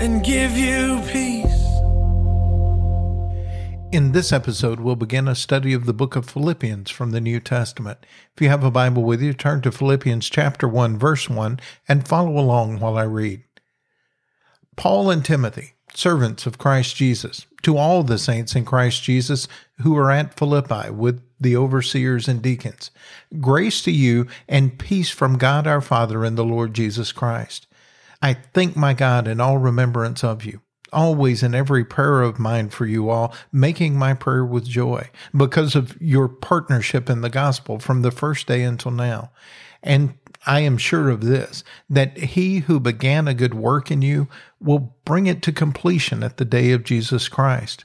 and give you peace. In this episode, we'll begin a study of the book of Philippians from the New Testament. If you have a Bible with you, turn to Philippians chapter 1, verse 1, and follow along while I read. Paul and Timothy, servants of Christ Jesus, to all the saints in Christ Jesus who are at Philippi with the overseers and deacons, grace to you and peace from God our Father and the Lord Jesus Christ. I thank my God in all remembrance of you, always in every prayer of mine for you all, making my prayer with joy, because of your partnership in the gospel from the first day until now. And I am sure of this, that he who began a good work in you will bring it to completion at the day of Jesus Christ.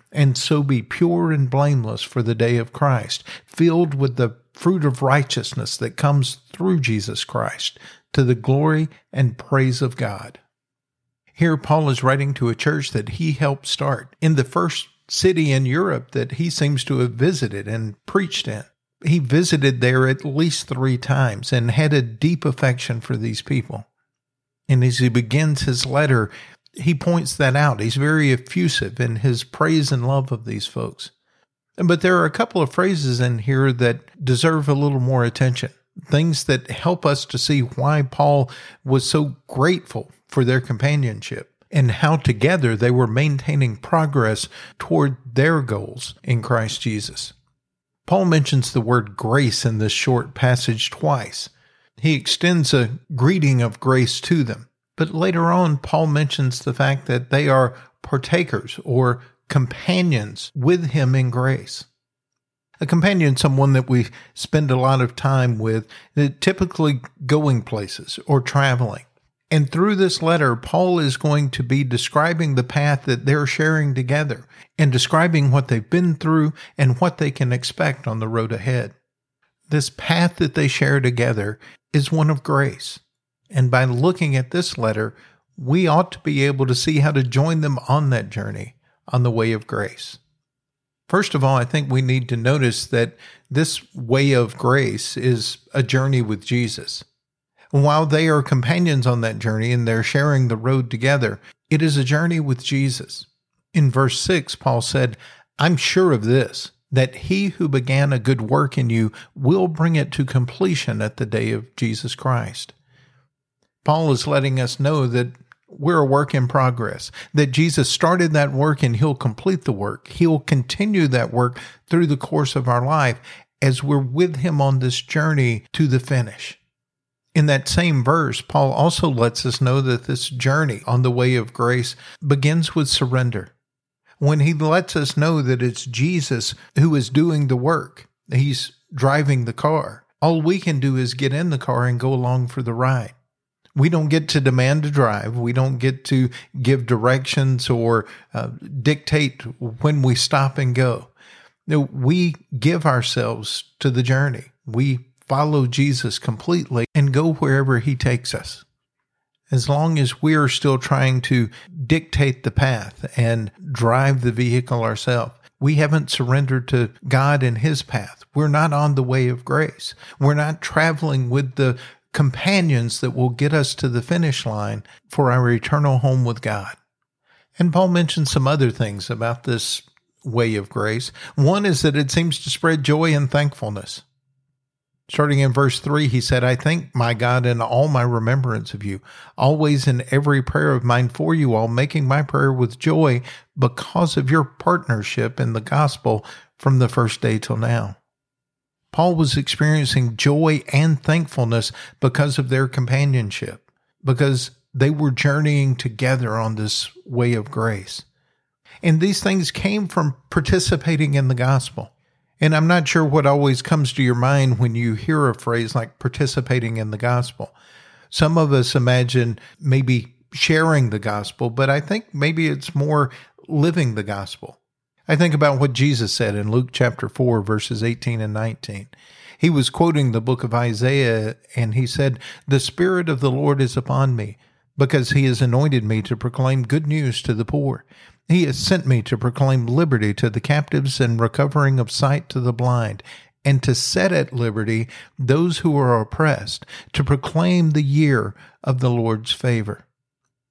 and so be pure and blameless for the day of Christ, filled with the fruit of righteousness that comes through Jesus Christ, to the glory and praise of God. Here, Paul is writing to a church that he helped start in the first city in Europe that he seems to have visited and preached in. He visited there at least three times and had a deep affection for these people. And as he begins his letter, he points that out. He's very effusive in his praise and love of these folks. But there are a couple of phrases in here that deserve a little more attention. Things that help us to see why Paul was so grateful for their companionship and how together they were maintaining progress toward their goals in Christ Jesus. Paul mentions the word grace in this short passage twice. He extends a greeting of grace to them. But later on, Paul mentions the fact that they are partakers or companions with him in grace. A companion, someone that we spend a lot of time with, typically going places or traveling. And through this letter, Paul is going to be describing the path that they're sharing together and describing what they've been through and what they can expect on the road ahead. This path that they share together is one of grace. And by looking at this letter, we ought to be able to see how to join them on that journey on the way of grace. First of all, I think we need to notice that this way of grace is a journey with Jesus. While they are companions on that journey and they're sharing the road together, it is a journey with Jesus. In verse 6, Paul said, I'm sure of this, that he who began a good work in you will bring it to completion at the day of Jesus Christ. Paul is letting us know that we're a work in progress, that Jesus started that work and he'll complete the work. He'll continue that work through the course of our life as we're with him on this journey to the finish. In that same verse, Paul also lets us know that this journey on the way of grace begins with surrender. When he lets us know that it's Jesus who is doing the work, he's driving the car. All we can do is get in the car and go along for the ride. We don't get to demand to drive. We don't get to give directions or uh, dictate when we stop and go. We give ourselves to the journey. We follow Jesus completely and go wherever he takes us. As long as we're still trying to dictate the path and drive the vehicle ourselves, we haven't surrendered to God and his path. We're not on the way of grace. We're not traveling with the companions that will get us to the finish line for our eternal home with God. And Paul mentions some other things about this way of grace. One is that it seems to spread joy and thankfulness. Starting in verse 3, he said, I thank my God in all my remembrance of you, always in every prayer of mine for you all, making my prayer with joy because of your partnership in the gospel from the first day till now. Paul was experiencing joy and thankfulness because of their companionship, because they were journeying together on this way of grace. And these things came from participating in the gospel. And I'm not sure what always comes to your mind when you hear a phrase like participating in the gospel. Some of us imagine maybe sharing the gospel, but I think maybe it's more living the gospel. I think about what Jesus said in Luke chapter 4, verses 18 and 19. He was quoting the book of Isaiah, and he said, The Spirit of the Lord is upon me, because he has anointed me to proclaim good news to the poor. He has sent me to proclaim liberty to the captives and recovering of sight to the blind, and to set at liberty those who are oppressed, to proclaim the year of the Lord's favor.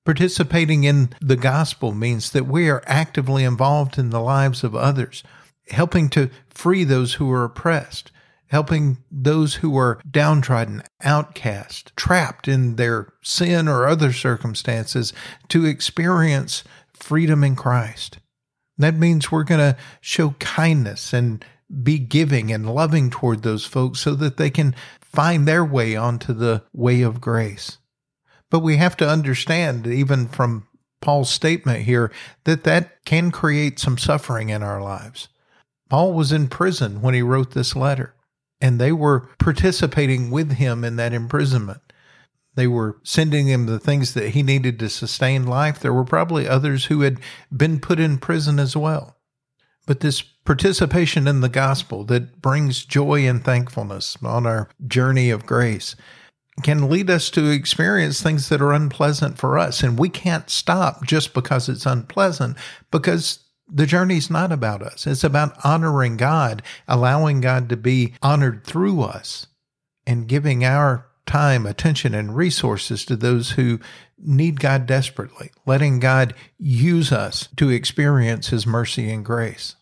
Participating in the gospel means that we are actively involved in the lives of others, helping to free those who are oppressed, helping those who are downtrodden, outcast, trapped in their sin or other circumstances to experience freedom in Christ. That means we're going to show kindness and be giving and loving toward those folks so that they can find their way onto the way of grace. But we have to understand, even from Paul's statement here, that that can create some suffering in our lives. Paul was in prison when he wrote this letter, and they were participating with him in that imprisonment. They were sending him the things that he needed to sustain life. There were probably others who had been put in prison as well. But this participation in the gospel that brings joy and thankfulness on our journey of grace can lead us to experience things that are unpleasant for us. And we can't stop just because it's unpleasant, because the journey's not about us. It's about honoring God, allowing God to be honored through us, and giving our time, attention, and resources to those who need God desperately, letting God use us to experience His mercy and grace.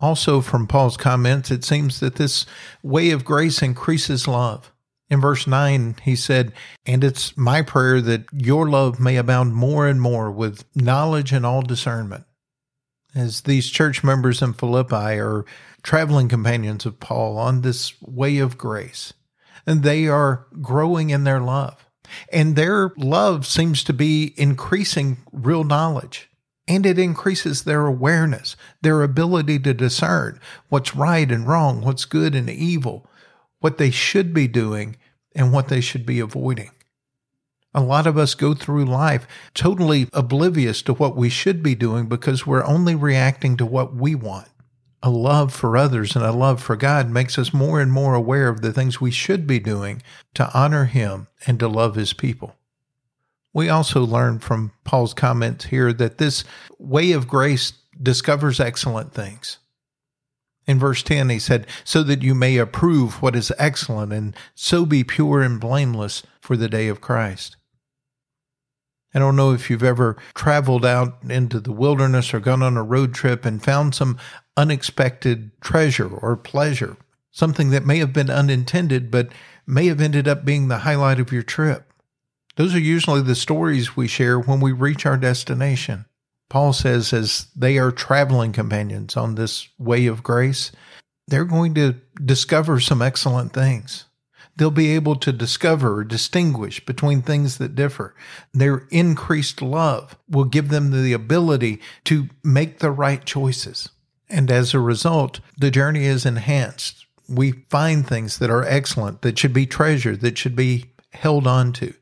Also, from Paul's comments, it seems that this way of grace increases love. In verse 9, he said, And it's my prayer that your love may abound more and more with knowledge and all discernment. As these church members in Philippi are traveling companions of Paul on this way of grace, and they are growing in their love. And their love seems to be increasing real knowledge. And it increases their awareness, their ability to discern what's right and wrong, what's good and evil, what they should be doing, and what they should be avoiding. A lot of us go through life totally oblivious to what we should be doing because we're only reacting to what we want a love for others and a love for God makes us more and more aware of the things we should be doing to honor Him and to love His people. We also learn from Paul's comments here that this way of grace discovers excellent things. In verse 10, he said, So that you may approve what is excellent and so be pure and blameless for the day of Christ. I don't know if you've ever traveled out into the wilderness or gone on a road trip and found some unexpected treasure or pleasure, something that may have been unintended but may have ended up being the highlight of your trip. Those are usually the stories we share when we reach our destination. Paul says, as they are traveling companions on this way of grace, they're going to discover some excellent things. They'll be able to discover or distinguish between things that differ. Their increased love will give them the ability to make the right choices. And as a result, the journey is enhanced. We find things that are excellent, that should be treasured, that should be held on to,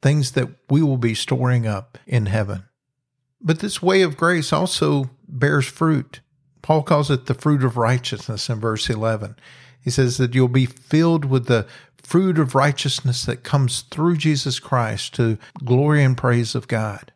things that we will be storing up in heaven. But this way of grace also bears fruit. Paul calls it the fruit of righteousness in verse 11. He says that you'll be filled with the fruit of righteousness that comes through Jesus Christ to glory and praise of God.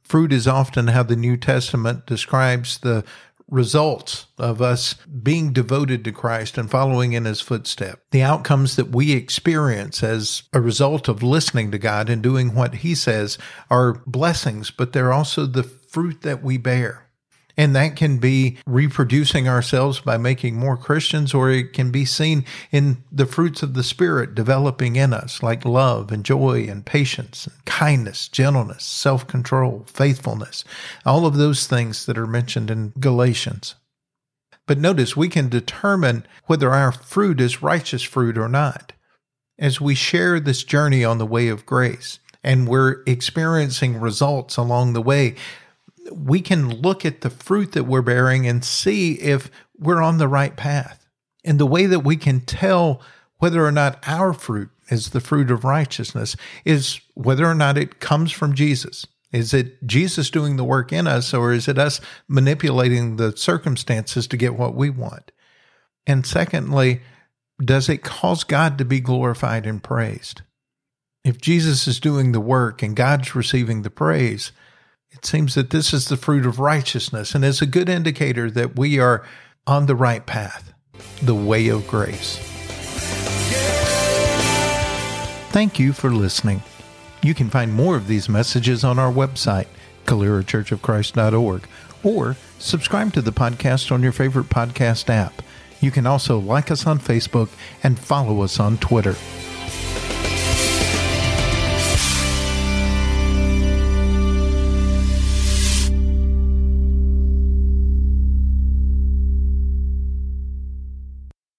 Fruit is often how the New Testament describes the results of us being devoted to Christ and following in his footsteps. The outcomes that we experience as a result of listening to God and doing what he says are blessings, but they're also the fruit that we bear. And that can be reproducing ourselves by making more Christians, or it can be seen in the fruits of the Spirit developing in us, like love and joy and patience and kindness, gentleness, self control, faithfulness, all of those things that are mentioned in Galatians. But notice we can determine whether our fruit is righteous fruit or not. As we share this journey on the way of grace and we're experiencing results along the way, we can look at the fruit that we're bearing and see if we're on the right path. And the way that we can tell whether or not our fruit is the fruit of righteousness is whether or not it comes from Jesus. Is it Jesus doing the work in us, or is it us manipulating the circumstances to get what we want? And secondly, does it cause God to be glorified and praised? If Jesus is doing the work and God's receiving the praise, it seems that this is the fruit of righteousness and is a good indicator that we are on the right path, the way of grace. Thank you for listening. You can find more of these messages on our website, CaleraChurchOfChrist.org, or subscribe to the podcast on your favorite podcast app. You can also like us on Facebook and follow us on Twitter.